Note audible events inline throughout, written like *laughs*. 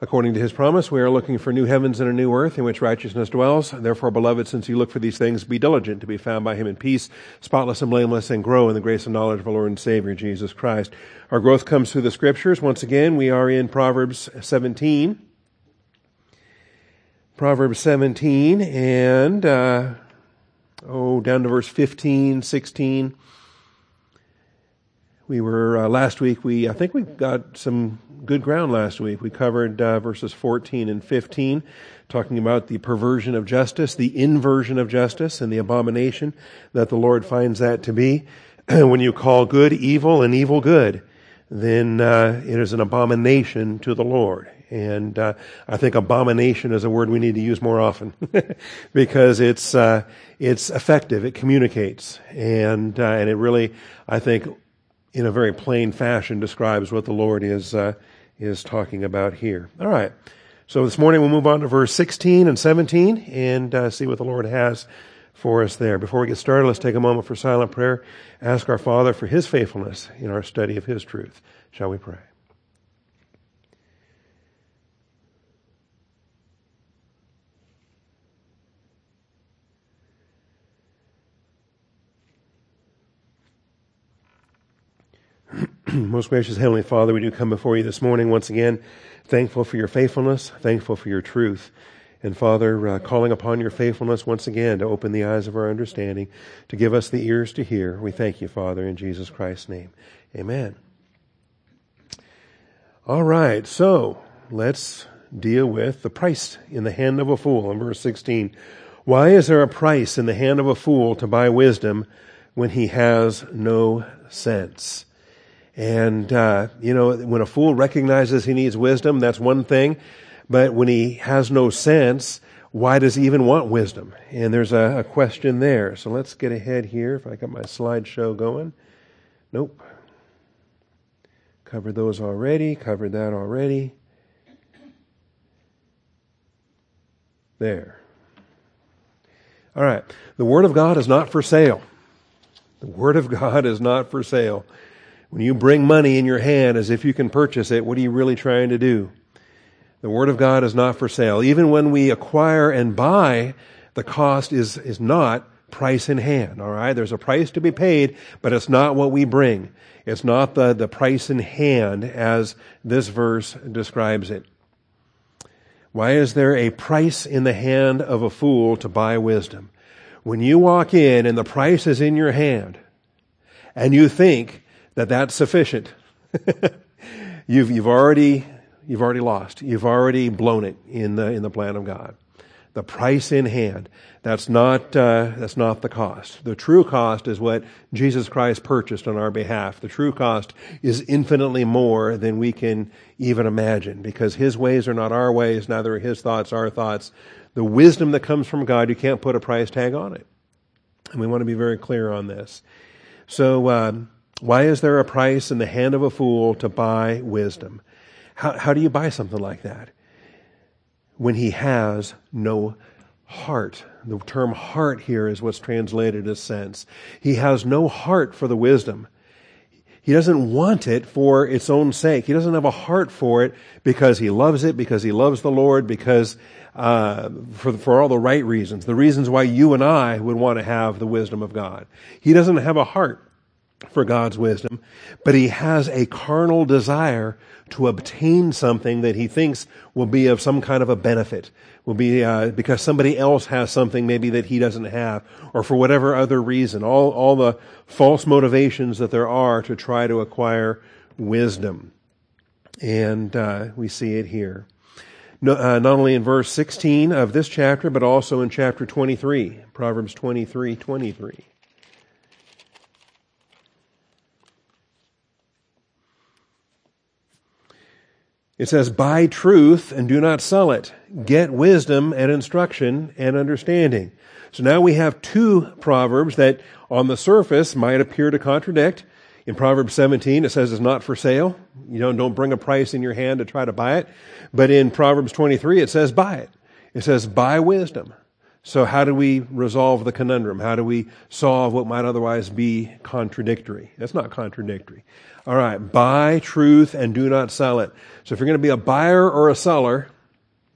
According to his promise, we are looking for new heavens and a new earth in which righteousness dwells. Therefore, beloved, since you look for these things, be diligent to be found by him in peace, spotless and blameless, and grow in the grace and knowledge of our Lord and Savior, Jesus Christ. Our growth comes through the scriptures. Once again, we are in Proverbs 17. Proverbs 17 and, uh, oh, down to verse 15, 16. We were, uh, last week, we, I think we got some good ground last week. We covered uh, verses 14 and 15, talking about the perversion of justice, the inversion of justice, and the abomination that the Lord finds that to be. *clears throat* when you call good evil and evil good, then uh, it is an abomination to the Lord. And uh, I think abomination is a word we need to use more often *laughs* because it's uh, it's effective. It communicates, and uh, and it really, I think, in a very plain fashion, describes what the Lord is uh, is talking about here. All right. So this morning we'll move on to verse 16 and 17 and uh, see what the Lord has for us there. Before we get started, let's take a moment for silent prayer. Ask our Father for His faithfulness in our study of His truth. Shall we pray? *clears throat* Most gracious Heavenly Father, we do come before you this morning once again, thankful for your faithfulness, thankful for your truth. And Father, uh, calling upon your faithfulness once again to open the eyes of our understanding, to give us the ears to hear. We thank you, Father, in Jesus Christ's name. Amen. All right, so let's deal with the price in the hand of a fool in verse 16. Why is there a price in the hand of a fool to buy wisdom when he has no sense? And, uh, you know, when a fool recognizes he needs wisdom, that's one thing. But when he has no sense, why does he even want wisdom? And there's a, a question there. So let's get ahead here. If I got my slideshow going. Nope. Covered those already. Covered that already. There. All right. The Word of God is not for sale. The Word of God is not for sale. When you bring money in your hand as if you can purchase it, what are you really trying to do? The Word of God is not for sale. Even when we acquire and buy, the cost is, is not price in hand, all right? There's a price to be paid, but it's not what we bring. It's not the, the price in hand as this verse describes it. Why is there a price in the hand of a fool to buy wisdom? When you walk in and the price is in your hand, and you think that that's sufficient. *laughs* you've, you've already, you've already lost. You've already blown it in the, in the plan of God. The price in hand. That's not, uh, that's not the cost. The true cost is what Jesus Christ purchased on our behalf. The true cost is infinitely more than we can even imagine because His ways are not our ways, neither are His thoughts our thoughts. The wisdom that comes from God, you can't put a price tag on it. And we want to be very clear on this. So, um, why is there a price in the hand of a fool to buy wisdom? How, how do you buy something like that? When he has no heart. The term heart here is what's translated as sense. He has no heart for the wisdom. He doesn't want it for its own sake. He doesn't have a heart for it because he loves it, because he loves the Lord, because uh, for for all the right reasons, the reasons why you and I would want to have the wisdom of God. He doesn't have a heart for God's wisdom, but he has a carnal desire to obtain something that he thinks will be of some kind of a benefit, will be uh, because somebody else has something maybe that he doesn't have, or for whatever other reason. All all the false motivations that there are to try to acquire wisdom, and uh, we see it here. No, uh, not only in verse 16 of this chapter, but also in chapter 23, Proverbs 23, 23. It says, buy truth and do not sell it. Get wisdom and instruction and understanding. So now we have two proverbs that on the surface might appear to contradict. In Proverbs 17, it says it's not for sale. You know, don't bring a price in your hand to try to buy it. But in Proverbs 23, it says buy it. It says buy wisdom. So how do we resolve the conundrum? How do we solve what might otherwise be contradictory? That's not contradictory. All right, buy truth and do not sell it. So if you're going to be a buyer or a seller,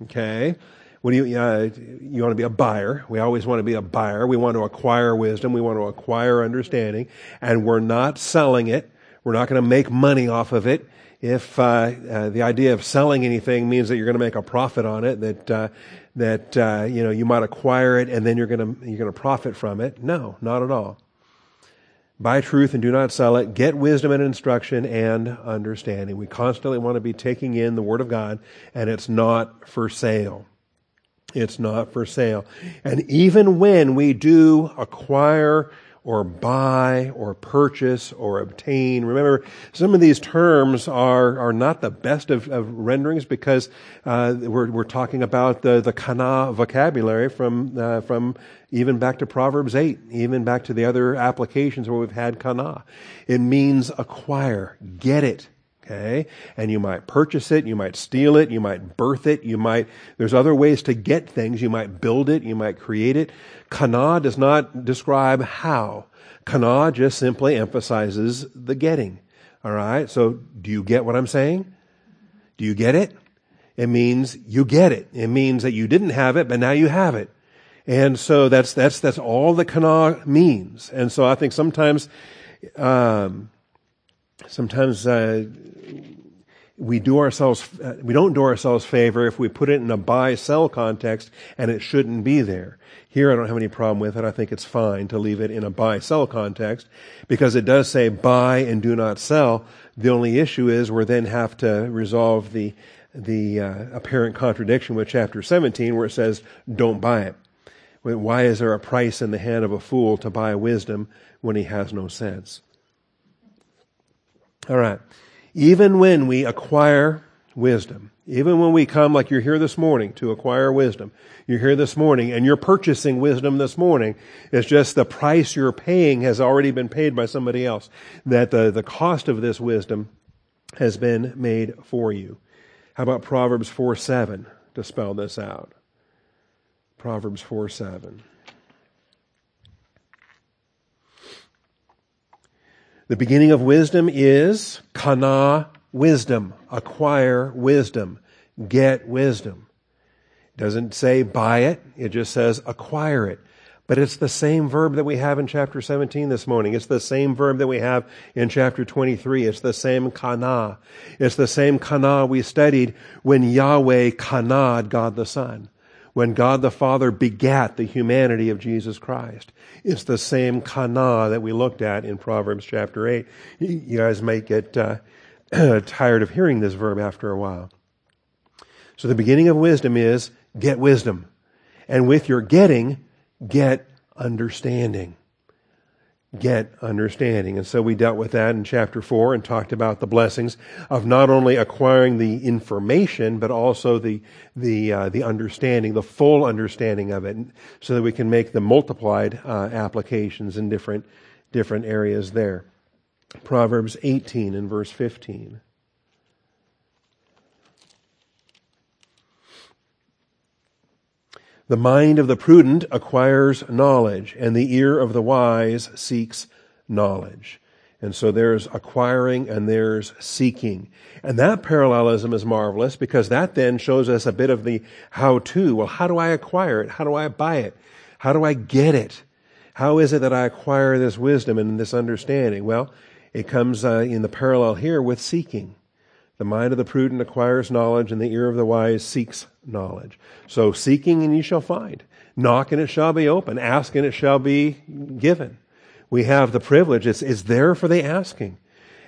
okay, what do you, uh, you want to be a buyer. We always want to be a buyer. We want to acquire wisdom. We want to acquire understanding. And we're not selling it. We're not going to make money off of it. If uh, uh, the idea of selling anything means that you're going to make a profit on it, that uh, that uh, you know you might acquire it and then you're going to you're going to profit from it, no, not at all. Buy truth and do not sell it. Get wisdom and instruction and understanding. We constantly want to be taking in the Word of God, and it's not for sale. It's not for sale. And even when we do acquire or buy or purchase or obtain. Remember, some of these terms are, are not the best of, of renderings because uh, we're, we're talking about the, the kana vocabulary from, uh, from even back to Proverbs 8, even back to the other applications where we've had kana. It means acquire, get it, Okay? And you might purchase it, you might steal it, you might birth it, you might, there's other ways to get things. You might build it, you might create it. Kana does not describe how. Kana just simply emphasizes the getting. Alright? So, do you get what I'm saying? Do you get it? It means you get it. It means that you didn't have it, but now you have it. And so that's, that's, that's all that kana means. And so I think sometimes, um, sometimes uh, we do ourselves uh, we don't do ourselves favor if we put it in a buy sell context and it shouldn't be there. Here i don't have any problem with it. I think it's fine to leave it in a buy sell context because it does say buy and do not sell. The only issue is we then have to resolve the the uh, apparent contradiction with chapter 17 where it says don't buy it. Why is there a price in the hand of a fool to buy wisdom when he has no sense all right. Even when we acquire wisdom, even when we come like you're here this morning to acquire wisdom, you're here this morning and you're purchasing wisdom this morning, it's just the price you're paying has already been paid by somebody else. That the, the cost of this wisdom has been made for you. How about Proverbs 4 7 to spell this out? Proverbs 4 7. The beginning of wisdom is kana wisdom, acquire wisdom, get wisdom. It doesn't say buy it, it just says acquire it. But it's the same verb that we have in chapter 17 this morning. It's the same verb that we have in chapter 23. It's the same kana. It's the same kana we studied when Yahweh kanad God the Son when God the Father begat the humanity of Jesus Christ. It's the same kana that we looked at in Proverbs chapter 8. You guys might get uh, *clears throat* tired of hearing this verb after a while. So the beginning of wisdom is get wisdom. And with your getting, get understanding get understanding. And so we dealt with that in chapter 4 and talked about the blessings of not only acquiring the information, but also the, the, uh, the understanding, the full understanding of it, so that we can make the multiplied uh, applications in different, different areas there. Proverbs 18 and verse 15. The mind of the prudent acquires knowledge, and the ear of the wise seeks knowledge. And so there's acquiring and there's seeking. And that parallelism is marvelous because that then shows us a bit of the how to. Well, how do I acquire it? How do I buy it? How do I get it? How is it that I acquire this wisdom and this understanding? Well, it comes uh, in the parallel here with seeking. The mind of the prudent acquires knowledge, and the ear of the wise seeks knowledge. So, seeking and you shall find. Knock and it shall be open. Ask and it shall be given. We have the privilege. It's, it's there for the asking.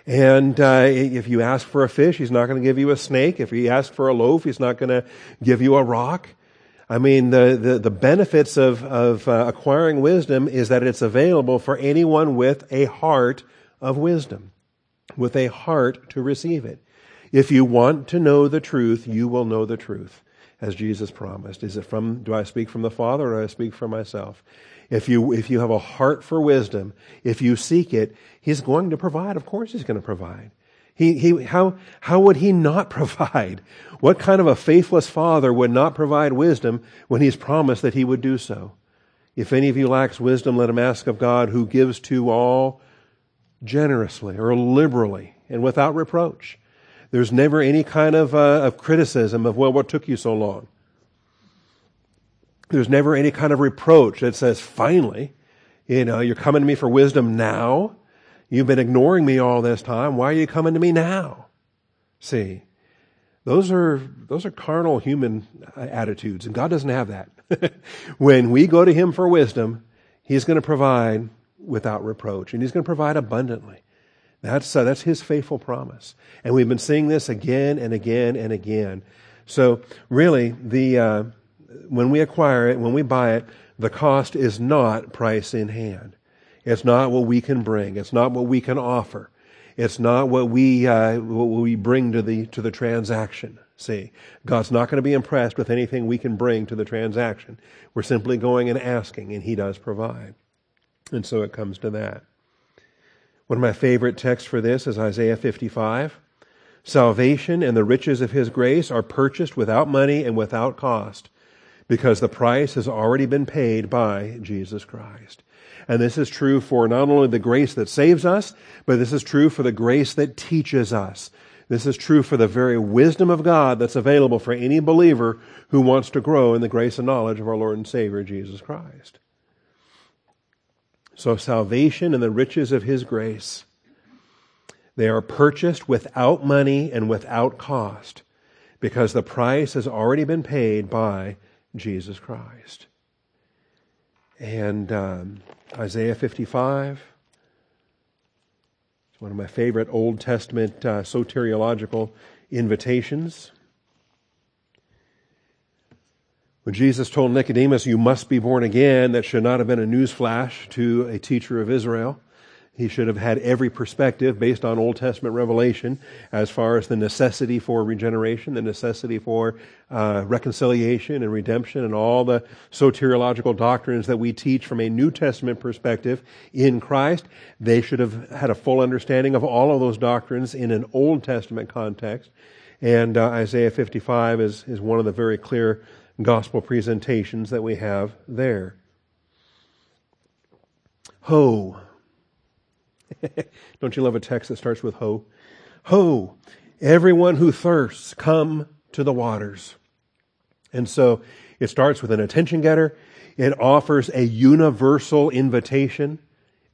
And uh, if you ask for a fish, he's not going to give you a snake. If you ask for a loaf, he's not going to give you a rock. I mean, the, the, the benefits of, of uh, acquiring wisdom is that it's available for anyone with a heart of wisdom, with a heart to receive it. If you want to know the truth, you will know the truth, as Jesus promised. Is it from, do I speak from the Father or do I speak from myself? If you, if you have a heart for wisdom, if you seek it, He's going to provide. Of course He's going to provide. He, he, how, how would he not *laughs* provide? What kind of a faithless father would not provide wisdom when he's promised that he would do so? If any of you lacks wisdom, let him ask of God who gives to all generously or liberally and without reproach. There's never any kind of, uh, of criticism of, well, what took you so long? There's never any kind of reproach that says, finally, you know, you're coming to me for wisdom now. You've been ignoring me all this time. Why are you coming to me now? See, those are, those are carnal human attitudes, and God doesn't have that. *laughs* when we go to Him for wisdom, He's going to provide without reproach, and He's going to provide abundantly. That's, uh, that's His faithful promise. And we've been seeing this again and again and again. So really, the, uh, when we acquire it, when we buy it, the cost is not price in hand. It's not what we can bring. It's not what we can offer. It's not what we, uh, what we bring to the, to the transaction. See, God's not going to be impressed with anything we can bring to the transaction. We're simply going and asking, and He does provide. And so it comes to that. One of my favorite texts for this is Isaiah 55. Salvation and the riches of His grace are purchased without money and without cost because the price has already been paid by Jesus Christ. And this is true for not only the grace that saves us, but this is true for the grace that teaches us. This is true for the very wisdom of God that's available for any believer who wants to grow in the grace and knowledge of our Lord and Savior Jesus Christ. So salvation and the riches of his grace, they are purchased without money and without cost because the price has already been paid by Jesus Christ. And um, Isaiah 55, it's one of my favorite Old Testament uh, soteriological invitations. When Jesus told Nicodemus, You must be born again, that should not have been a newsflash to a teacher of Israel. He should have had every perspective based on Old Testament revelation as far as the necessity for regeneration, the necessity for uh, reconciliation and redemption, and all the soteriological doctrines that we teach from a New Testament perspective in Christ. They should have had a full understanding of all of those doctrines in an Old Testament context. And uh, Isaiah 55 is, is one of the very clear gospel presentations that we have there. Ho. *laughs* Don't you love a text that starts with ho? Ho, everyone who thirsts, come to the waters. And so it starts with an attention getter. It offers a universal invitation.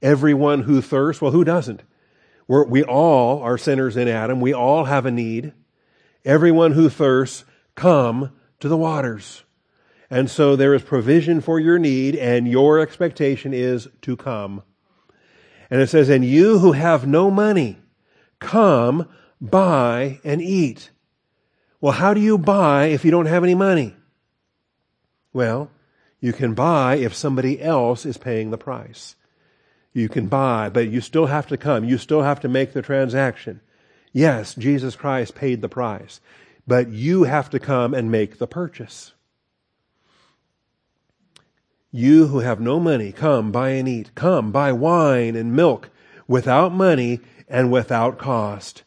Everyone who thirsts, well, who doesn't? We're, we all are sinners in Adam. We all have a need. Everyone who thirsts, come to the waters. And so there is provision for your need, and your expectation is to come. And it says, And you who have no money, come, buy, and eat. Well, how do you buy if you don't have any money? Well, you can buy if somebody else is paying the price. You can buy, but you still have to come. You still have to make the transaction. Yes, Jesus Christ paid the price, but you have to come and make the purchase. You who have no money, come, buy and eat. Come, buy wine and milk without money and without cost.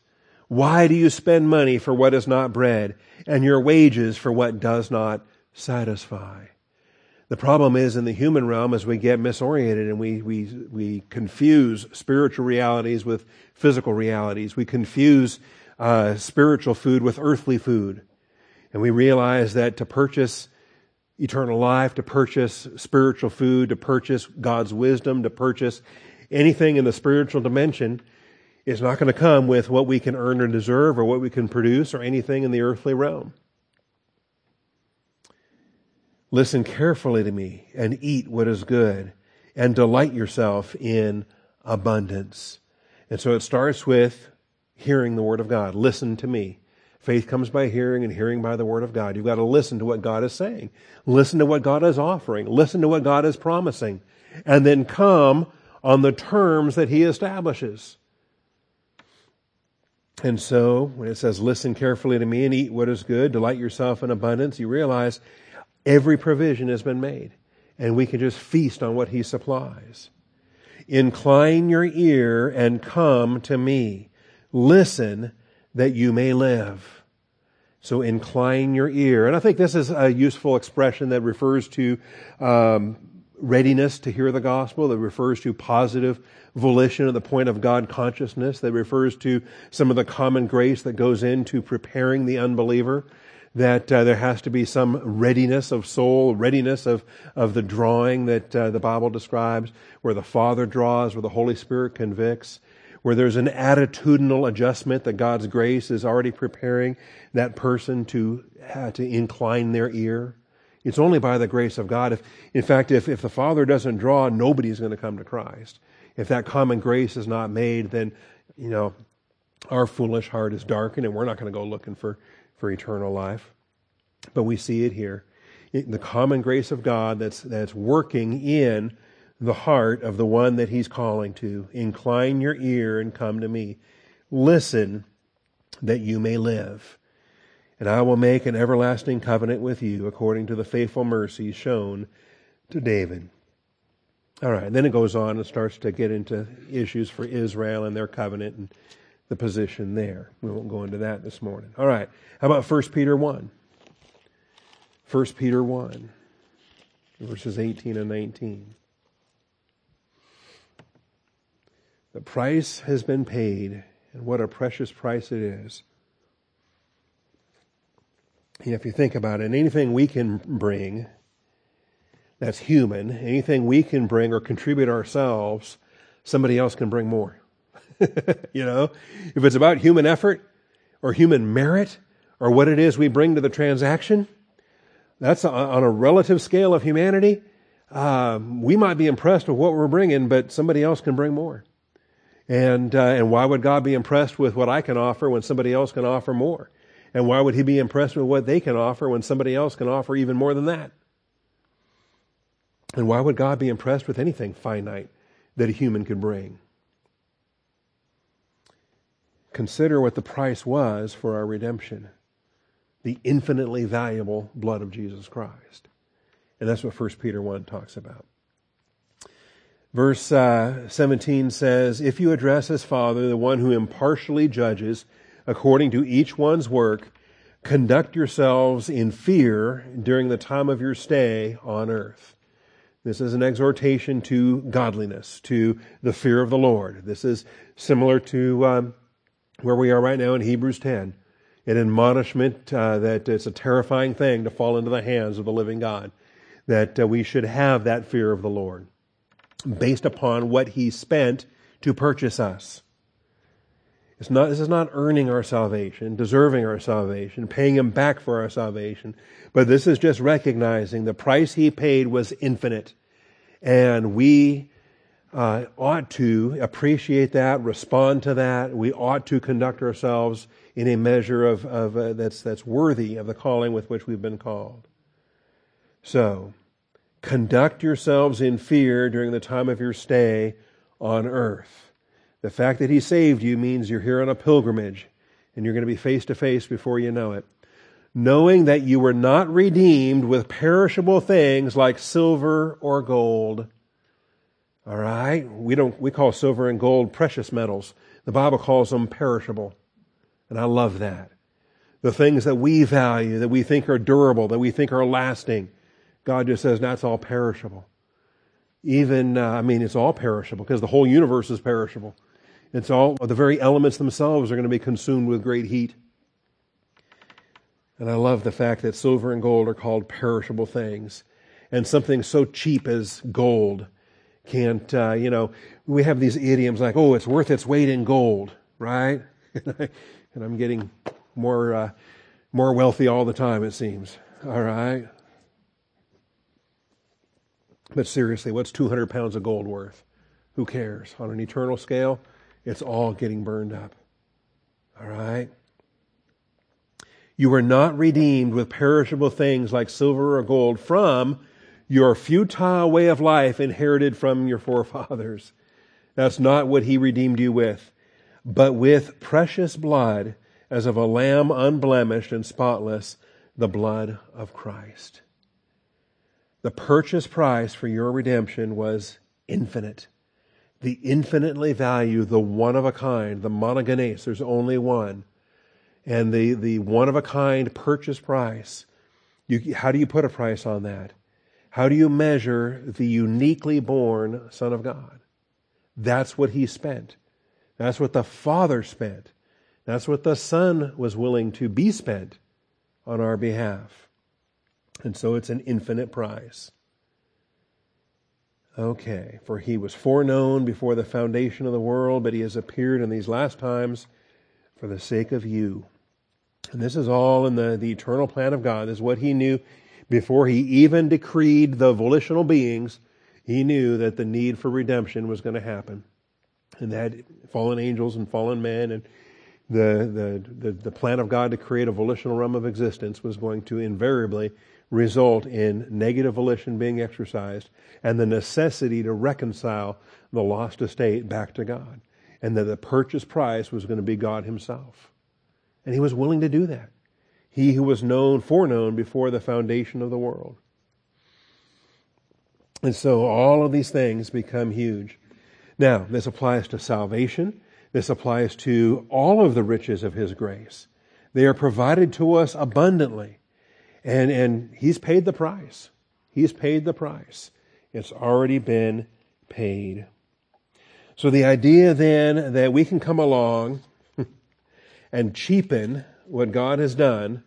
Why do you spend money for what is not bread and your wages for what does not satisfy? The problem is in the human realm as we get misoriented and we, we, we confuse spiritual realities with physical realities. We confuse uh, spiritual food with earthly food. And we realize that to purchase eternal life, to purchase spiritual food, to purchase God's wisdom, to purchase anything in the spiritual dimension is not going to come with what we can earn or deserve or what we can produce or anything in the earthly realm. Listen carefully to me and eat what is good and delight yourself in abundance. And so it starts with hearing the word of God. Listen to me. Faith comes by hearing and hearing by the word of God. You've got to listen to what God is saying. Listen to what God is offering. Listen to what God is promising. And then come on the terms that he establishes. And so, when it says, listen carefully to me and eat what is good, delight yourself in abundance, you realize every provision has been made. And we can just feast on what he supplies. Incline your ear and come to me. Listen that you may live. So incline your ear. And I think this is a useful expression that refers to um, readiness to hear the gospel, that refers to positive volition at the point of God consciousness, that refers to some of the common grace that goes into preparing the unbeliever, that uh, there has to be some readiness of soul, readiness of, of the drawing that uh, the Bible describes, where the Father draws, where the Holy Spirit convicts, where there's an attitudinal adjustment that God's grace is already preparing that person to, uh, to incline their ear. It's only by the grace of God. If, in fact, if, if the Father doesn't draw, nobody's going to come to Christ. If that common grace is not made, then, you know, our foolish heart is darkened and we're not going to go looking for, for eternal life. But we see it here. It, the common grace of God that's, that's working in the heart of the one that he's calling to. Incline your ear and come to me. Listen that you may live. And I will make an everlasting covenant with you according to the faithful mercy shown to David. All right, then it goes on and starts to get into issues for Israel and their covenant and the position there. We won't go into that this morning. All right, how about 1 Peter 1? 1 Peter 1, verses 18 and 19. The price has been paid, and what a precious price it is. If you think about it, anything we can bring that's human, anything we can bring or contribute ourselves, somebody else can bring more. *laughs* you know, if it's about human effort or human merit or what it is we bring to the transaction, that's on a relative scale of humanity. Uh, we might be impressed with what we're bringing, but somebody else can bring more. And, uh, and why would God be impressed with what I can offer when somebody else can offer more? And why would he be impressed with what they can offer when somebody else can offer even more than that? And why would God be impressed with anything finite that a human could bring? Consider what the price was for our redemption the infinitely valuable blood of Jesus Christ. And that's what 1 Peter 1 talks about. Verse uh, 17 says, If you address as Father the one who impartially judges according to each one's work, conduct yourselves in fear during the time of your stay on earth. This is an exhortation to godliness, to the fear of the Lord. This is similar to um, where we are right now in Hebrews 10, an admonishment uh, that it's a terrifying thing to fall into the hands of the living God, that uh, we should have that fear of the Lord based upon what he spent to purchase us. It's not, this is not earning our salvation, deserving our salvation, paying him back for our salvation, but this is just recognizing the price he paid was infinite. And we uh, ought to appreciate that, respond to that. We ought to conduct ourselves in a measure of, of uh, that's, that's worthy of the calling with which we've been called. So, Conduct yourselves in fear during the time of your stay on earth. The fact that He saved you means you're here on a pilgrimage and you're going to be face to face before you know it. Knowing that you were not redeemed with perishable things like silver or gold. All right? We don't, we call silver and gold precious metals. The Bible calls them perishable. And I love that. The things that we value, that we think are durable, that we think are lasting God just says that's all perishable. Even, uh, I mean, it's all perishable because the whole universe is perishable. It's all, the very elements themselves are going to be consumed with great heat. And I love the fact that silver and gold are called perishable things. And something so cheap as gold can't, uh, you know, we have these idioms like, oh, it's worth its weight in gold, right? *laughs* and I'm getting more, uh, more wealthy all the time, it seems. All right. But seriously, what's 200 pounds of gold worth? Who cares? On an eternal scale, it's all getting burned up. All right? You were not redeemed with perishable things like silver or gold from your futile way of life inherited from your forefathers. That's not what he redeemed you with, but with precious blood as of a lamb unblemished and spotless, the blood of Christ. The purchase price for your redemption was infinite. the infinitely value, the one of a kind, the monogenes, there's only one, and the, the one of a kind purchase price. You, how do you put a price on that? How do you measure the uniquely born Son of God? That's what he spent. That's what the Father spent. That's what the Son was willing to be spent on our behalf. And so it's an infinite price. Okay, for he was foreknown before the foundation of the world, but he has appeared in these last times for the sake of you. And this is all in the, the eternal plan of God. This is what he knew before he even decreed the volitional beings. He knew that the need for redemption was going to happen. And that fallen angels and fallen men and the, the, the, the plan of God to create a volitional realm of existence was going to invariably result in negative volition being exercised and the necessity to reconcile the lost estate back to God. And that the purchase price was going to be God Himself. And He was willing to do that. He who was known, foreknown before the foundation of the world. And so all of these things become huge. Now, this applies to salvation. This applies to all of the riches of His grace. They are provided to us abundantly. And, and he's paid the price. He's paid the price. It's already been paid. So the idea then that we can come along *laughs* and cheapen what God has done,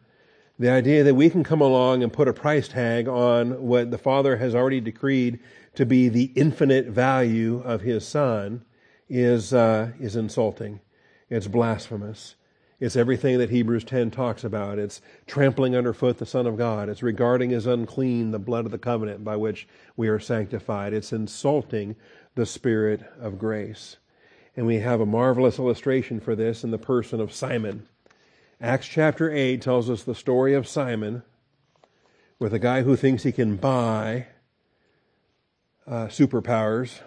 the idea that we can come along and put a price tag on what the Father has already decreed to be the infinite value of His Son is, uh, is insulting. It's blasphemous. It's everything that Hebrews 10 talks about. It's trampling underfoot the Son of God. It's regarding as unclean the blood of the covenant by which we are sanctified. It's insulting the Spirit of grace. And we have a marvelous illustration for this in the person of Simon. Acts chapter 8 tells us the story of Simon with a guy who thinks he can buy uh, superpowers.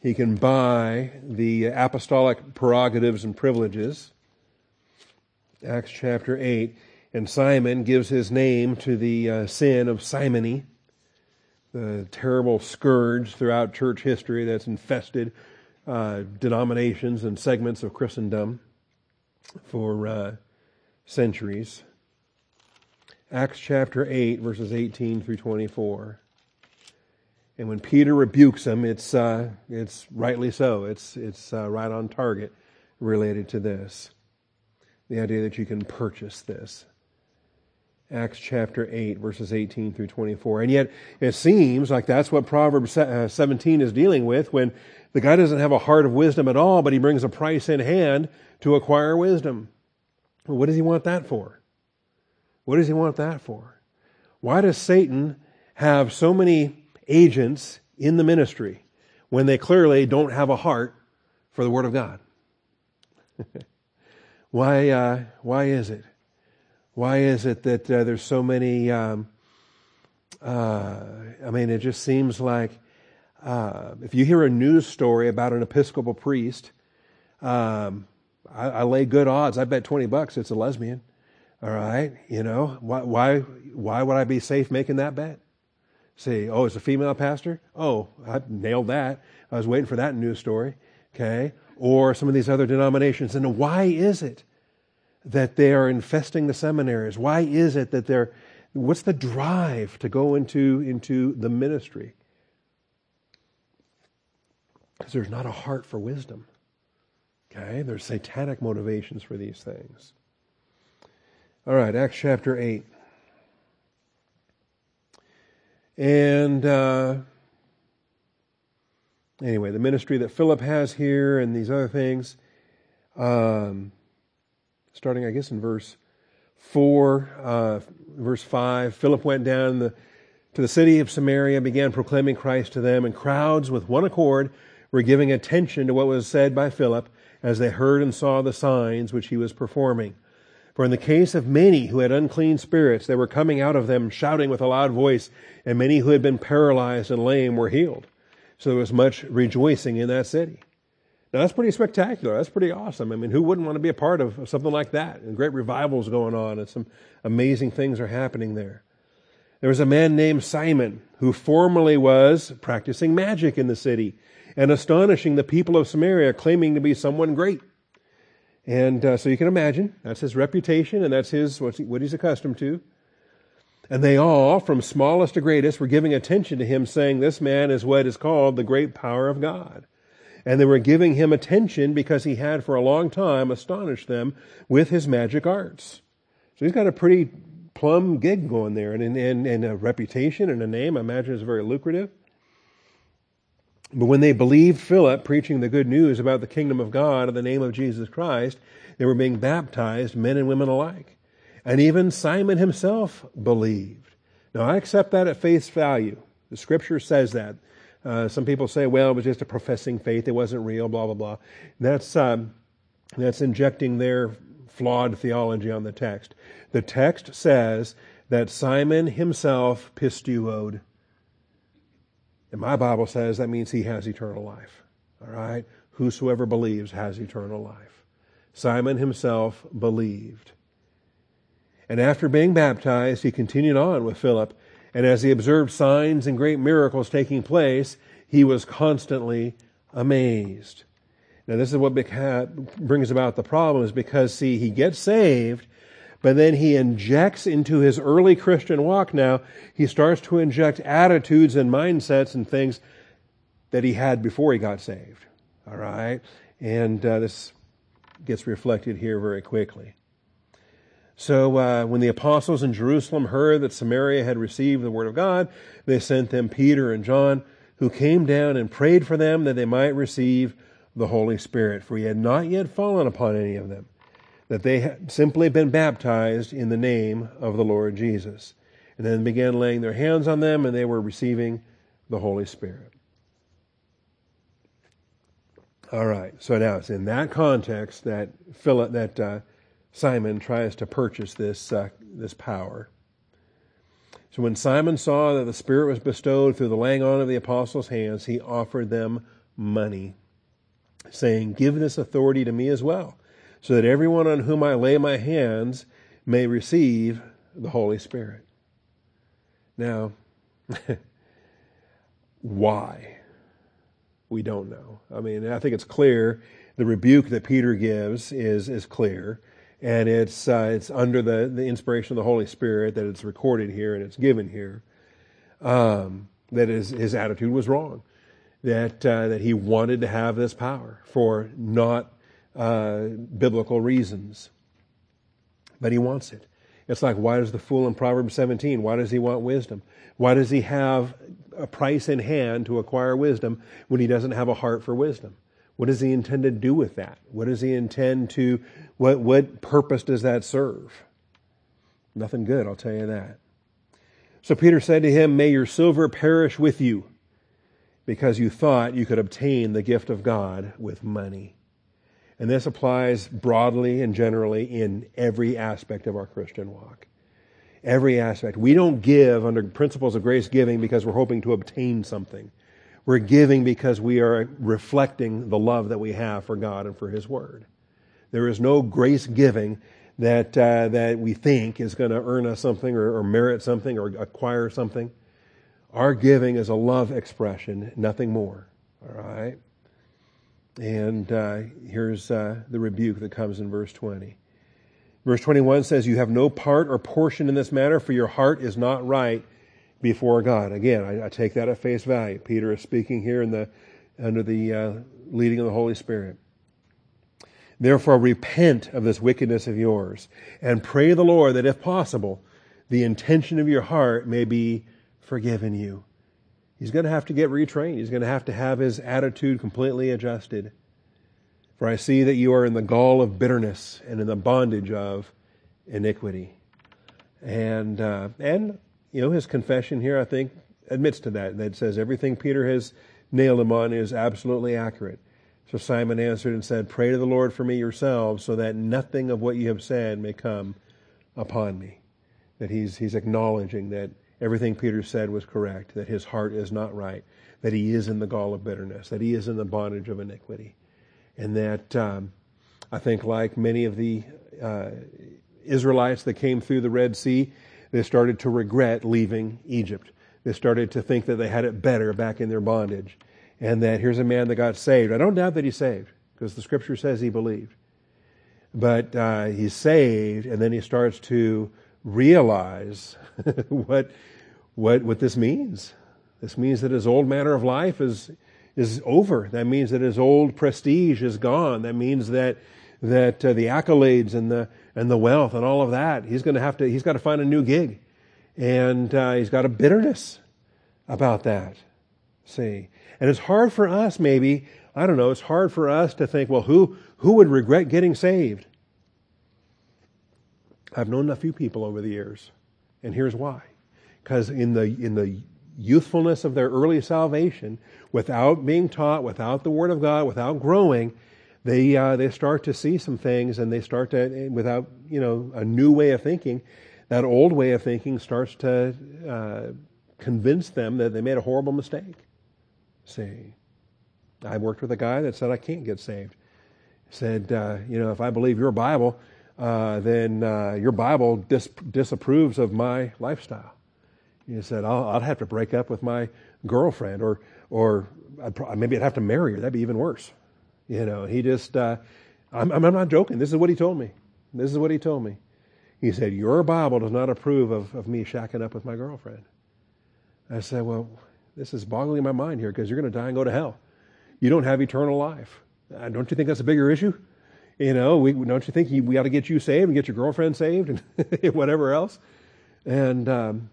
He can buy the apostolic prerogatives and privileges. Acts chapter 8. And Simon gives his name to the uh, sin of simony, the terrible scourge throughout church history that's infested uh, denominations and segments of Christendom for uh, centuries. Acts chapter 8, verses 18 through 24. And when Peter rebukes him, it's, uh, it's rightly so. It's, it's uh, right on target related to this the idea that you can purchase this. Acts chapter 8, verses 18 through 24. And yet, it seems like that's what Proverbs uh, 17 is dealing with when the guy doesn't have a heart of wisdom at all, but he brings a price in hand to acquire wisdom. Well, what does he want that for? What does he want that for? Why does Satan have so many agents in the ministry when they clearly don't have a heart for the Word of God? *laughs* Why, uh, why is it? Why is it that uh, there's so many? Um, uh, I mean, it just seems like uh, if you hear a news story about an Episcopal priest, um, I, I, lay good odds. I bet twenty bucks it's a lesbian. All right, you know why? Why? Why would I be safe making that bet? See, oh, it's a female pastor. Oh, I nailed that. I was waiting for that news story. Okay, or some of these other denominations. And why is it that they are infesting the seminaries? Why is it that they're, what's the drive to go into, into the ministry? Because there's not a heart for wisdom. Okay? There's satanic motivations for these things. All right, Acts chapter 8. And uh, anyway, the ministry that Philip has here and these other things, um, starting, I guess, in verse 4, uh, verse 5, Philip went down the, to the city of Samaria, began proclaiming Christ to them, and crowds with one accord were giving attention to what was said by Philip as they heard and saw the signs which he was performing. For in the case of many who had unclean spirits, they were coming out of them shouting with a loud voice, and many who had been paralyzed and lame were healed. So there was much rejoicing in that city. Now that's pretty spectacular. That's pretty awesome. I mean, who wouldn't want to be a part of something like that? And great revivals going on and some amazing things are happening there. There was a man named Simon who formerly was practicing magic in the city and astonishing the people of Samaria, claiming to be someone great. And uh, so you can imagine, that's his reputation and that's his, what he's accustomed to. And they all, from smallest to greatest, were giving attention to him, saying, This man is what is called the great power of God. And they were giving him attention because he had for a long time astonished them with his magic arts. So he's got a pretty plum gig going there, and, and, and a reputation and a name, I imagine, is very lucrative. But when they believed Philip preaching the good news about the kingdom of God in the name of Jesus Christ, they were being baptized, men and women alike. And even Simon himself believed. Now, I accept that at face value. The scripture says that. Uh, some people say, well, it was just a professing faith, it wasn't real, blah, blah, blah. That's, um, that's injecting their flawed theology on the text. The text says that Simon himself pistuoed. And my Bible says that means he has eternal life. All right? Whosoever believes has eternal life. Simon himself believed. And after being baptized, he continued on with Philip. And as he observed signs and great miracles taking place, he was constantly amazed. Now, this is what brings about the problem, is because, see, he gets saved, but then he injects into his early Christian walk now, he starts to inject attitudes and mindsets and things that he had before he got saved. All right? And uh, this gets reflected here very quickly. So uh, when the apostles in Jerusalem heard that Samaria had received the word of God, they sent them Peter and John, who came down and prayed for them that they might receive the Holy Spirit, for he had not yet fallen upon any of them, that they had simply been baptized in the name of the Lord Jesus. And then began laying their hands on them, and they were receiving the Holy Spirit. All right, so now it's in that context that Philip, that uh, Simon tries to purchase this, uh, this power. So when Simon saw that the Spirit was bestowed through the laying on of the apostles' hands, he offered them money, saying, Give this authority to me as well, so that everyone on whom I lay my hands may receive the Holy Spirit. Now, *laughs* why? We don't know. I mean, I think it's clear. The rebuke that Peter gives is, is clear and it's uh, it's under the, the inspiration of the Holy Spirit that it's recorded here and it's given here. Um, that his, his attitude was wrong, that uh, that he wanted to have this power for not uh, biblical reasons, but he wants it. It's like why does the fool in Proverbs 17? Why does he want wisdom? Why does he have a price in hand to acquire wisdom when he doesn't have a heart for wisdom? What does he intend to do with that? What does he intend to, what, what purpose does that serve? Nothing good, I'll tell you that. So Peter said to him, May your silver perish with you, because you thought you could obtain the gift of God with money. And this applies broadly and generally in every aspect of our Christian walk. Every aspect. We don't give under principles of grace giving because we're hoping to obtain something. We're giving because we are reflecting the love that we have for God and for His Word. There is no grace giving that, uh, that we think is going to earn us something or, or merit something or acquire something. Our giving is a love expression, nothing more. All right? And uh, here's uh, the rebuke that comes in verse 20. Verse 21 says, You have no part or portion in this matter, for your heart is not right before God. Again, I, I, take that at face value. Peter is speaking here in the, under the uh, leading of the Holy Spirit. Therefore, repent of this wickedness of yours and pray the Lord that, if possible, the intention of your heart may be forgiven you. He's going to have to get retrained. He's going to have to have his attitude completely adjusted. For I see that you are in the gall of bitterness and in the bondage of iniquity. And, uh, and you know, his confession here, I think, admits to that. That says everything Peter has nailed him on is absolutely accurate. So Simon answered and said, Pray to the Lord for me yourselves, so that nothing of what you have said may come upon me. That he's, he's acknowledging that everything Peter said was correct, that his heart is not right, that he is in the gall of bitterness, that he is in the bondage of iniquity. And that um, I think, like many of the uh, Israelites that came through the Red Sea, they started to regret leaving Egypt. They started to think that they had it better back in their bondage. And that here's a man that got saved. I don't doubt that he's saved because the scripture says he believed. But uh, he's saved, and then he starts to realize *laughs* what, what, what this means. This means that his old manner of life is, is over. That means that his old prestige is gone. That means that, that uh, the accolades and the, and the wealth and all of that, he's going to have to, he's got to find a new gig. And uh, he's got a bitterness about that. See? And it's hard for us, maybe, I don't know, it's hard for us to think, well, who, who would regret getting saved? I've known a few people over the years, and here's why. Because in the, in the youthfulness of their early salvation, without being taught, without the Word of God, without growing, they, uh, they start to see some things and they start to, without, you know, a new way of thinking, that old way of thinking starts to uh, convince them that they made a horrible mistake. See, I worked with a guy that said, I can't get saved. Said, uh, you know, if I believe your Bible, uh, then uh, your Bible dis- disapproves of my lifestyle. He said, I'll, I'll, have to break up with my girlfriend, or, or I'd pro- maybe I'd have to marry her. That'd be even worse. You know, he just, uh, I'm, I'm not joking. This is what he told me. This is what he told me. He said, Your Bible does not approve of, of me shacking up with my girlfriend. I said, Well, this is boggling my mind here because you're going to die and go to hell. You don't have eternal life. Uh, don't you think that's a bigger issue? You know, we, don't you think we ought to get you saved and get your girlfriend saved *laughs* and whatever else? And um,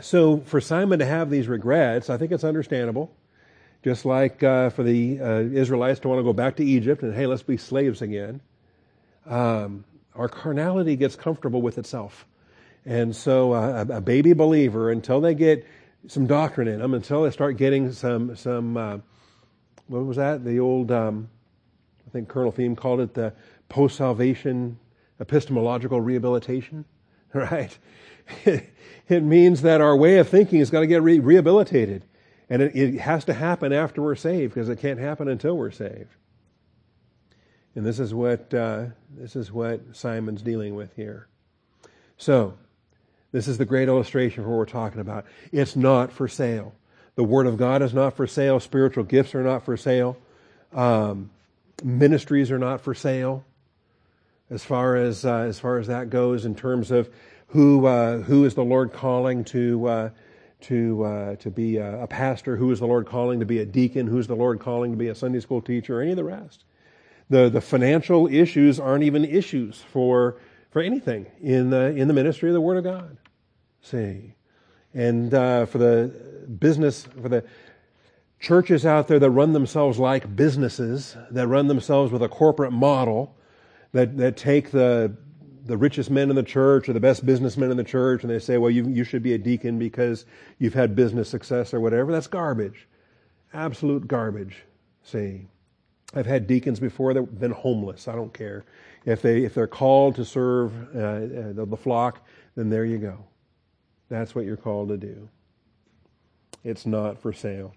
so for Simon to have these regrets, I think it's understandable. Just like uh, for the uh, Israelites to want to go back to Egypt and, hey, let's be slaves again. Um, our carnality gets comfortable with itself. And so uh, a, a, baby believer, until they get some doctrine in them, until they start getting some, some uh, what was that? The old, um, I think Colonel Thieme called it the post salvation epistemological rehabilitation, *laughs* right? it means that our way of thinking has got to get re- rehabilitated. And it, it has to happen after we're saved because it can't happen until we're saved. And this is what uh, this is what Simon's dealing with here. So, this is the great illustration for what we're talking about. It's not for sale. The Word of God is not for sale. Spiritual gifts are not for sale. Um, ministries are not for sale. As far as uh, as far as that goes, in terms of who uh, who is the Lord calling to uh, to uh, to be a, a pastor, who is the Lord calling to be a deacon, who is the Lord calling to be a Sunday school teacher, or any of the rest. The, the financial issues aren't even issues for, for anything in the, in the ministry of the Word of God. See? And uh, for the business, for the churches out there that run themselves like businesses, that run themselves with a corporate model, that, that take the, the richest men in the church or the best businessmen in the church and they say, well, you, you should be a deacon because you've had business success or whatever. That's garbage. Absolute garbage. See? I've had deacons before that have been homeless. I don't care. If, they, if they're called to serve uh, uh, the, the flock, then there you go. That's what you're called to do. It's not for sale.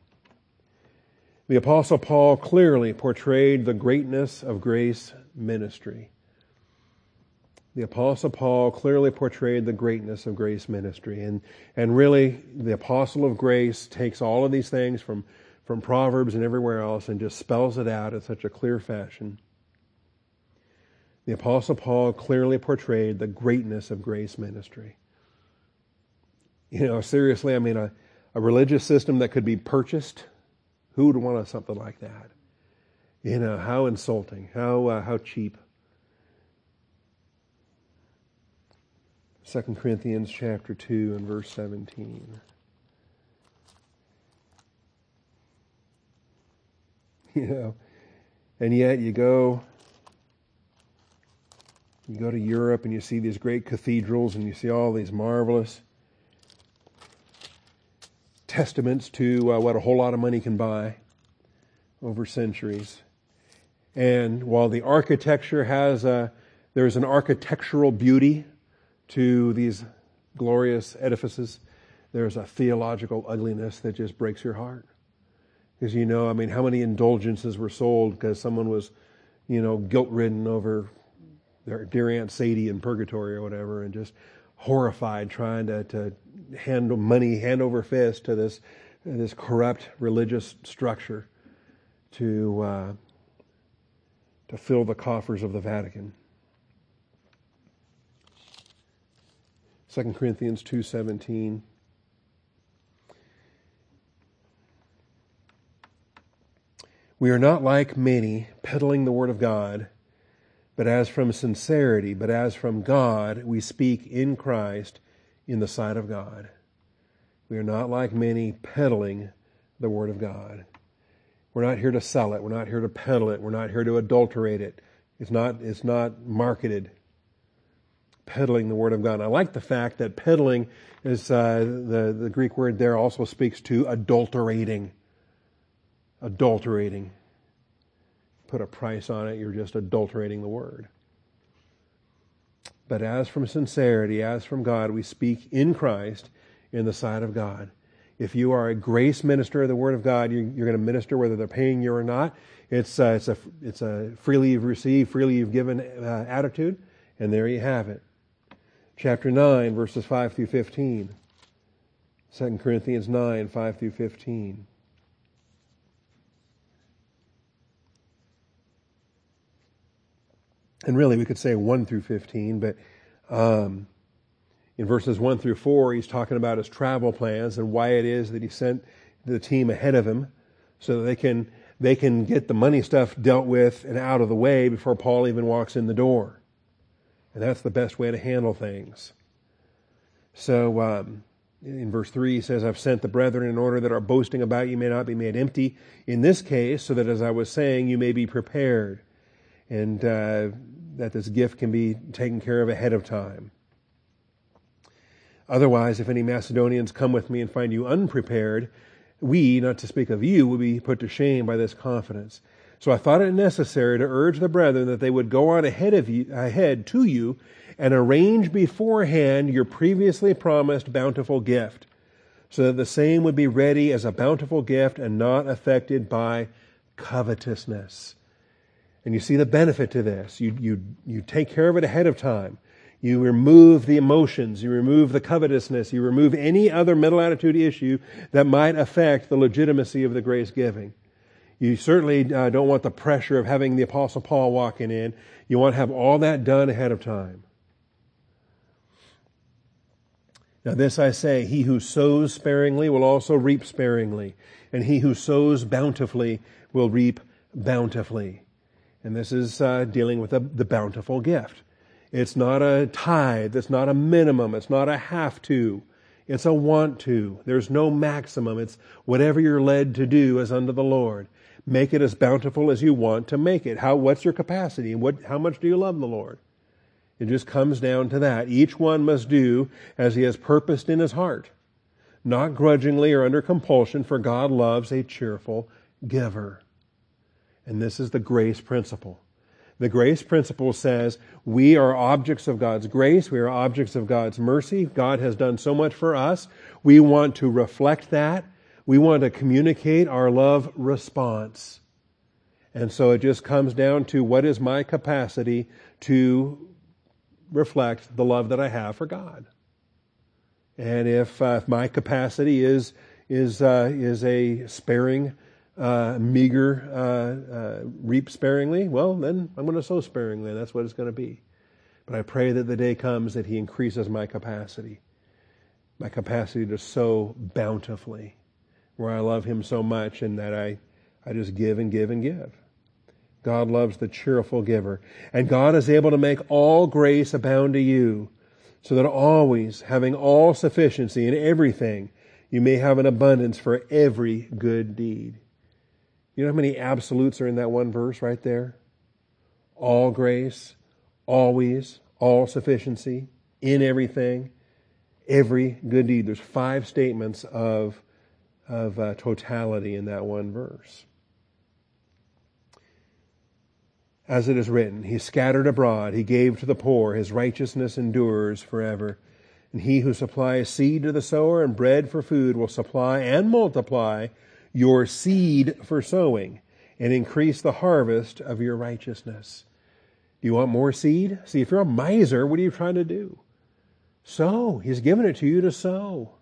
The Apostle Paul clearly portrayed the greatness of grace ministry. The Apostle Paul clearly portrayed the greatness of grace ministry. And, and really, the Apostle of Grace takes all of these things from from Proverbs and everywhere else and just spells it out in such a clear fashion. The Apostle Paul clearly portrayed the greatness of grace ministry. You know, seriously, I mean, a, a religious system that could be purchased, who would want something like that? You know, how insulting, how, uh, how cheap. 2 Corinthians chapter 2 and verse 17. *laughs* you know. And yet you go you go to Europe and you see these great cathedrals and you see all these marvelous testaments to uh, what a whole lot of money can buy over centuries. And while the architecture has a, there's an architectural beauty to these glorious edifices, there's a theological ugliness that just breaks your heart. Because you know, I mean, how many indulgences were sold because someone was, you know, guilt ridden over their dear Aunt Sadie in purgatory or whatever, and just horrified trying to, to hand money hand over fist to this this corrupt religious structure to, uh, to fill the coffers of the Vatican. 2 Corinthians 2:17 We are not like many peddling the word of God, but as from sincerity, but as from God, we speak in Christ in the sight of God. We are not like many peddling the word of God. We're not here to sell it. We're not here to peddle it. We're not here to adulterate it. It's not, it's not marketed. Peddling the word of God. And I like the fact that peddling is, uh, the, the Greek word there also speaks to adulterating adulterating. Put a price on it, you're just adulterating the word. But as from sincerity, as from God, we speak in Christ in the sight of God. If you are a grace minister of the Word of God, you're, you're going to minister whether they're paying you or not. It's, uh, it's, a, it's a freely you've received, freely you've given uh, attitude, and there you have it. Chapter 9, verses 5 through 15. 2 Corinthians 9, 5 through 15. And really we could say 1 through 15, but um, in verses 1 through 4, he's talking about his travel plans and why it is that he sent the team ahead of him so that they can, they can get the money stuff dealt with and out of the way before Paul even walks in the door. And that's the best way to handle things. So, um, in verse 3, he says, I've sent the brethren in order that our boasting about you may not be made empty. In this case, so that as I was saying, you may be prepared and uh, that this gift can be taken care of ahead of time. Otherwise, if any Macedonians come with me and find you unprepared, we, not to speak of you, will be put to shame by this confidence. So I thought it necessary to urge the brethren that they would go on ahead of you, ahead to you, and arrange beforehand your previously promised bountiful gift, so that the same would be ready as a bountiful gift and not affected by covetousness. And you see the benefit to this. You, you, you take care of it ahead of time. You remove the emotions. You remove the covetousness. You remove any other mental attitude issue that might affect the legitimacy of the grace giving. You certainly uh, don't want the pressure of having the Apostle Paul walking in. You want to have all that done ahead of time. Now, this I say he who sows sparingly will also reap sparingly, and he who sows bountifully will reap bountifully. And this is uh, dealing with a, the bountiful gift. It's not a tithe. It's not a minimum. It's not a have to. It's a want to. There's no maximum. It's whatever you're led to do as unto the Lord. Make it as bountiful as you want to make it. How, what's your capacity? What, how much do you love the Lord? It just comes down to that. Each one must do as he has purposed in his heart, not grudgingly or under compulsion, for God loves a cheerful giver. And this is the grace principle. The grace principle says we are objects of God's grace. We are objects of God's mercy. God has done so much for us. We want to reflect that. We want to communicate our love response. And so it just comes down to what is my capacity to reflect the love that I have for God. And if, uh, if my capacity is, is, uh, is a sparing uh, meager uh, uh, reap sparingly, well, then I'm going to sow sparingly. That's what it's going to be. But I pray that the day comes that He increases my capacity, my capacity to sow bountifully, where I love Him so much and that I, I just give and give and give. God loves the cheerful giver. And God is able to make all grace abound to you, so that always, having all sufficiency in everything, you may have an abundance for every good deed. You know how many absolutes are in that one verse right there? All grace, always, all sufficiency, in everything, every good deed. There's five statements of, of uh, totality in that one verse. As it is written, He scattered abroad, He gave to the poor, His righteousness endures forever. And He who supplies seed to the sower and bread for food will supply and multiply your seed for sowing and increase the harvest of your righteousness. Do you want more seed? See, if you're a miser, what are you trying to do? Sow. He's given it to you to sow.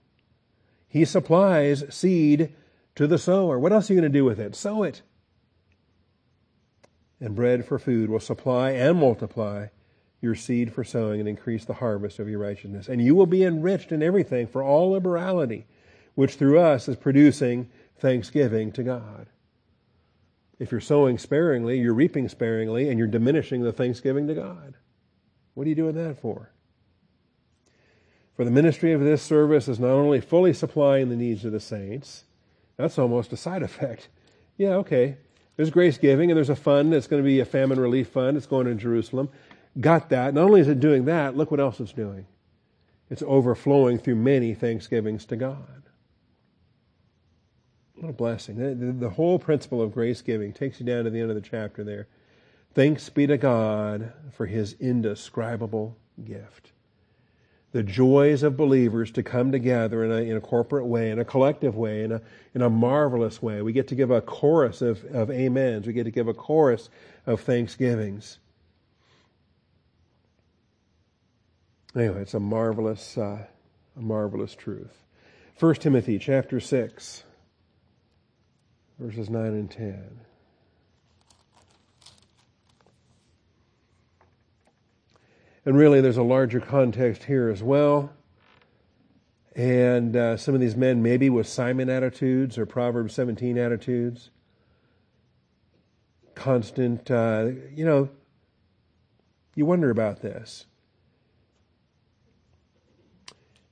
He supplies seed to the sower. What else are you going to do with it? Sow it. And bread for food will supply and multiply your seed for sowing and increase the harvest of your righteousness. And you will be enriched in everything for all liberality, which through us is producing thanksgiving to God. If you're sowing sparingly, you're reaping sparingly, and you're diminishing the thanksgiving to God. What are you doing that for? For the ministry of this service is not only fully supplying the needs of the saints, that's almost a side effect. *laughs* Yeah, okay. There's grace giving, and there's a fund that's going to be a famine relief fund. It's going to Jerusalem. Got that. Not only is it doing that, look what else it's doing. It's overflowing through many thanksgivings to God. What a blessing. The, the, whole principle of grace giving takes you down to the end of the chapter there. Thanks be to God for his indescribable gift the joys of believers to come together in a, in a corporate way, in a collective way, in a, in a marvelous way. We get to give a chorus of, of amens. We get to give a chorus of thanksgivings. Anyway, it's a marvelous, uh, a marvelous truth. 1 Timothy chapter 6, verses 9 and 10. And really, there's a larger context here as well. And uh, some of these men, maybe with Simon attitudes or Proverbs 17 attitudes, constant, uh, you know, you wonder about this.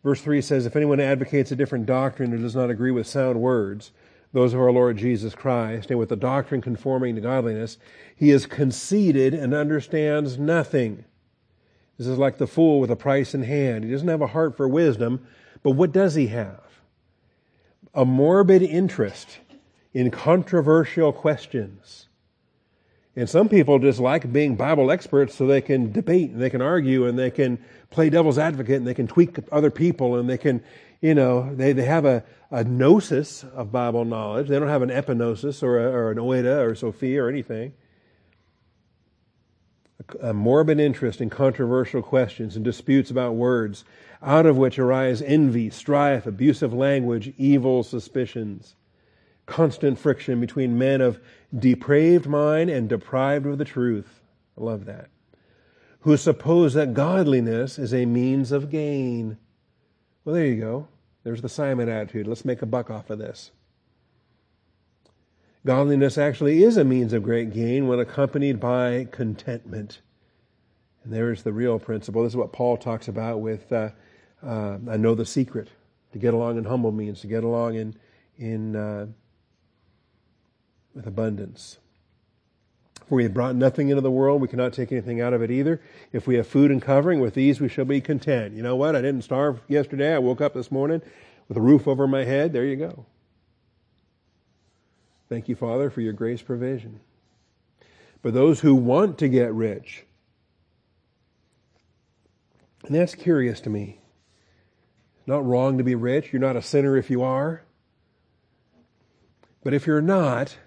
Verse 3 says, If anyone advocates a different doctrine or does not agree with sound words, those of our Lord Jesus Christ, and with the doctrine conforming to godliness, he is conceited and understands nothing. This is like the fool with a price in hand. He doesn't have a heart for wisdom, but what does he have? A morbid interest in controversial questions. And some people just like being Bible experts so they can debate and they can argue and they can play devil's advocate and they can tweak other people and they can, you know, they, they have a, a gnosis of Bible knowledge. They don't have an epignosis or, a, or an oida or Sophia or anything a morbid interest in controversial questions and disputes about words, out of which arise envy, strife, abusive language, evil suspicions, constant friction between men of depraved mind and deprived of the truth. I love that. Who suppose that godliness is a means of gain. Well, there you go. There's the Simon attitude. Let's make a buck off of this. Godliness actually is a means of great gain when accompanied by contentment. And there's the real principle. This is what Paul talks about with uh, uh, I know the secret. To get along in humble means to get along in, in uh, with abundance. For we have brought nothing into the world, we cannot take anything out of it either. If we have food and covering, with these we shall be content. You know what? I didn't starve yesterday. I woke up this morning with a roof over my head. There you go. Thank you, Father, for your grace provision. But those who want to get rich, and that's curious to me. It's Not wrong to be rich. You're not a sinner if you are. But if you're not,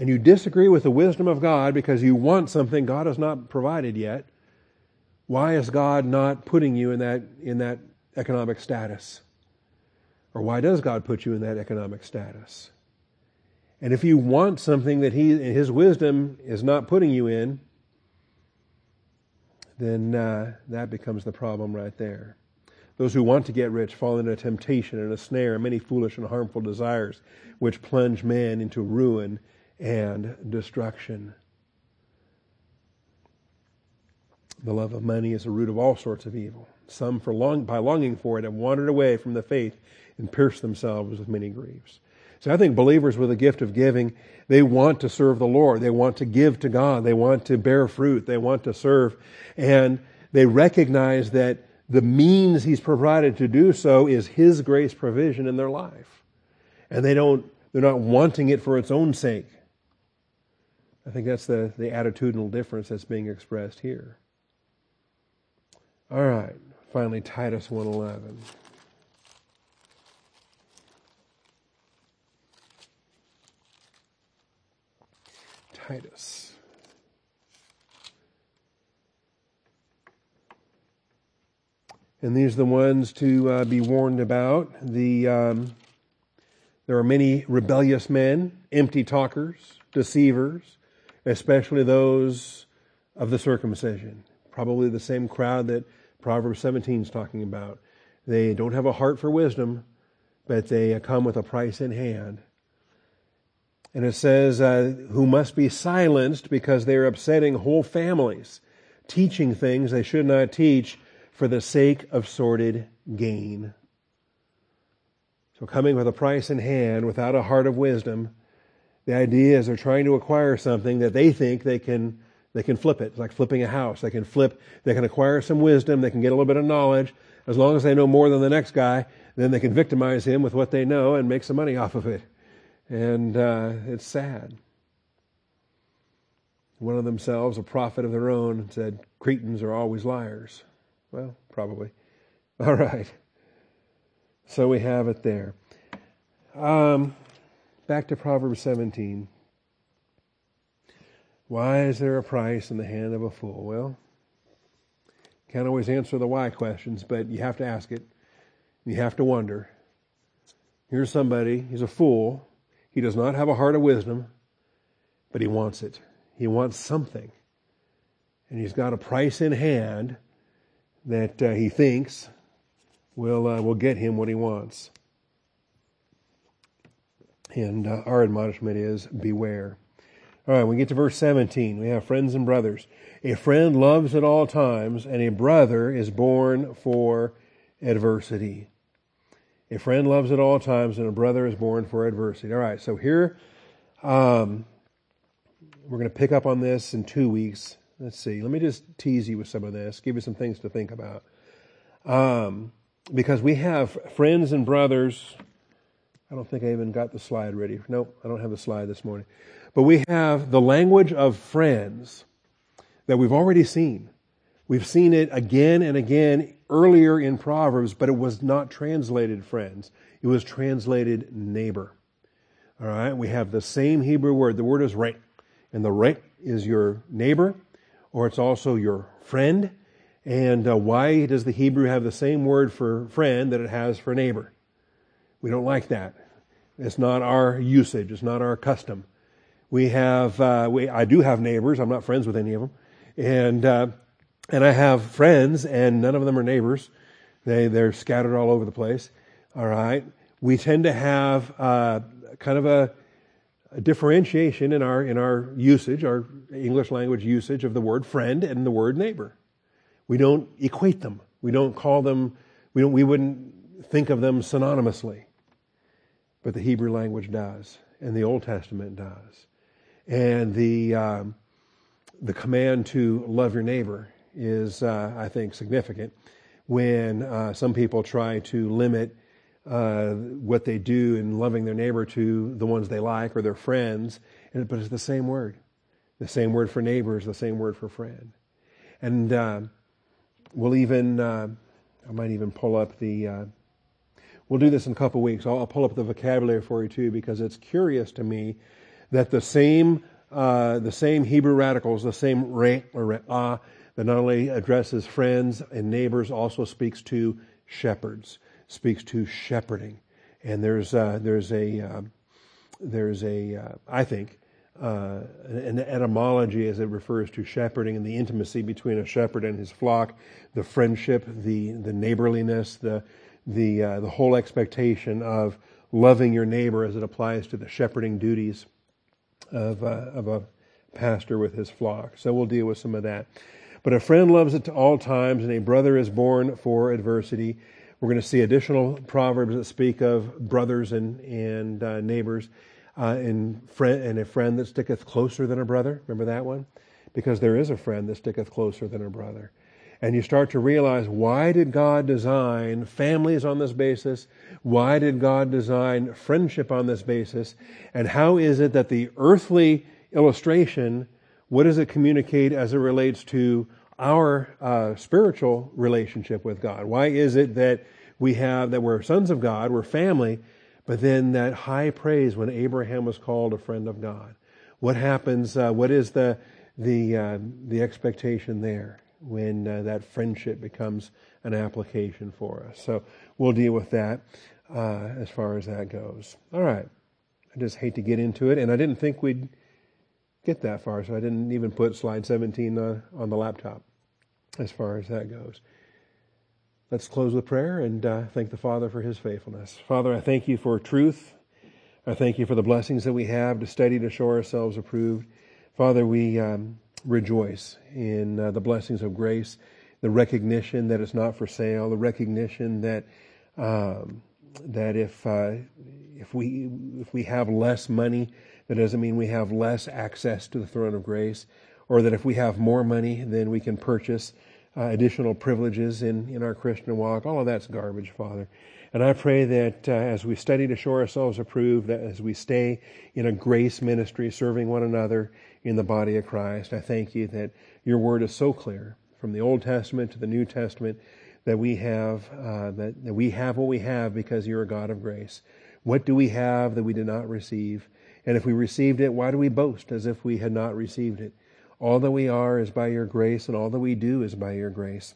and you disagree with the wisdom of God because you want something God has not provided yet, why is God not putting you in that, in that economic status? Or why does God put you in that economic status? And if you want something that he, His wisdom is not putting you in, then uh, that becomes the problem right there. Those who want to get rich fall into temptation and a snare and many foolish and harmful desires, which plunge man into ruin and destruction. The love of money is the root of all sorts of evil. Some, for long, by longing for it, have wandered away from the faith and pierced themselves with many griefs. So I think believers with a gift of giving, they want to serve the Lord. They want to give to God. They want to bear fruit. They want to serve. And they recognize that the means He's provided to do so is His grace provision in their life. And they don't, they're not wanting it for its own sake. I think that's the, the attitudinal difference that's being expressed here. All right. Finally, Titus 111. Titus. And these are the ones to uh, be warned about. The, um, there are many rebellious men, empty talkers, deceivers, especially those of the circumcision. Probably the same crowd that Proverbs 17 is talking about. They don't have a heart for wisdom, but they come with a price in hand. And it says, uh, who must be silenced because they are upsetting whole families, teaching things they should not teach for the sake of sordid gain. So, coming with a price in hand without a heart of wisdom, the idea is they're trying to acquire something that they think they can they can flip it. It's like flipping a house. They can flip, they can acquire some wisdom, they can get a little bit of knowledge. As long as they know more than the next guy, then they can victimize him with what they know and make some money off of it. And uh, it's sad. One of themselves, a prophet of their own, said, Cretans are always liars. Well, probably. *laughs* All right. So we have it there. Um, back to Proverbs 17. Why is there a price in the hand of a fool? Well, can't always answer the why questions, but you have to ask it. You have to wonder. Here's somebody, he's a fool. He does not have a heart of wisdom, but he wants it. He wants something. And he's got a price in hand that uh, he thinks will, uh, will get him what he wants. And uh, our admonishment is beware. All right, we get to verse 17. We have friends and brothers. A friend loves at all times, and a brother is born for adversity. A friend loves at all times, and a brother is born for adversity. All right, so here um, we're going to pick up on this in two weeks. Let's see. Let me just tease you with some of this, give you some things to think about. Um, because we have friends and brothers. I don't think I even got the slide ready. Nope, I don't have the slide this morning. But we have the language of friends that we've already seen. We've seen it again and again earlier in Proverbs, but it was not translated friends. It was translated neighbor. All right, we have the same Hebrew word. The word is right, and the right is your neighbor, or it's also your friend. And uh, why does the Hebrew have the same word for friend that it has for neighbor? We don't like that. It's not our usage. It's not our custom. We have, uh, we, I do have neighbors. I'm not friends with any of them. And, uh, and I have friends and none of them are neighbors. They, they're scattered all over the place. All right. We tend to have, uh, kind of a, a differentiation in our, in our usage, our English language usage of the word friend and the word neighbor. We don't equate them. We don't call them, we, don't, we wouldn't think of them synonymously. But the Hebrew language does, and the Old Testament does. And the, um, the command to love your neighbor is, uh, I think, significant when uh, some people try to limit uh, what they do in loving their neighbor to the ones they like or their friends, and, but it's the same word. The same word for neighbor is the same word for friend. And uh, we'll even, uh, I might even pull up the, uh, we'll do this in a couple of weeks. I'll, I'll pull up the vocabulary for you too because it's curious to me that the same uh, the same Hebrew radicals, the same re or ah, that not only addresses friends and neighbors, also speaks to shepherds, speaks to shepherding, and there's uh, there's a uh, there's a uh, I think uh, an etymology as it refers to shepherding and the intimacy between a shepherd and his flock, the friendship, the the neighborliness, the the uh, the whole expectation of loving your neighbor as it applies to the shepherding duties of, uh, of a pastor with his flock. So we'll deal with some of that. But a friend loves it to all times, and a brother is born for adversity. We're going to see additional proverbs that speak of brothers and and uh, neighbors, uh, and friend and a friend that sticketh closer than a brother. Remember that one, because there is a friend that sticketh closer than a brother and you start to realize why did God design families on this basis? Why did God design friendship on this basis? And how is it that the earthly illustration, what does it communicate as it relates to our uh, spiritual relationship with God? Why is it that we have, that we're sons of God, we're family, but then that high praise when Abraham was called a friend of God? What happens, uh, what is the, the, uh, the expectation there? When uh, that friendship becomes an application for us. So we'll deal with that uh, as far as that goes. All right. I just hate to get into it, and I didn't think we'd get that far, so I didn't even put slide 17 uh, on the laptop as far as that goes. Let's close with prayer and uh, thank the Father for his faithfulness. Father, I thank you for truth. I thank you for the blessings that we have to study to show ourselves approved. Father, we um, rejoice in uh, the blessings of grace, the recognition that it's not for sale, the recognition that um, that if uh, if we if we have less money, that doesn't mean we have less access to the throne of grace, or that if we have more money, then we can purchase uh, additional privileges in in our Christian walk. All of that's garbage, Father. And I pray that uh, as we study to show ourselves approved, that as we stay in a grace ministry, serving one another in the body of Christ, I thank you that your word is so clear from the Old Testament to the New Testament that we have uh, that, that we have what we have because you're a God of grace. What do we have that we did not receive? And if we received it, why do we boast as if we had not received it? All that we are is by your grace, and all that we do is by your grace.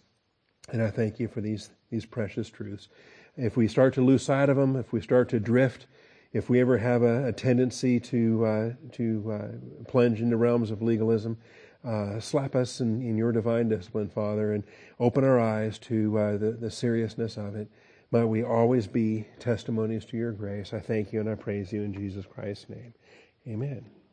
And I thank you for these these precious truths. If we start to lose sight of them, if we start to drift, if we ever have a, a tendency to uh, to uh, plunge into realms of legalism, uh, slap us in, in, your divine discipline, Father, and open our eyes to uh, the, the seriousness of it. Might we always be testimonies to your grace. I thank you and I praise you in Jesus Christ's name. Amen.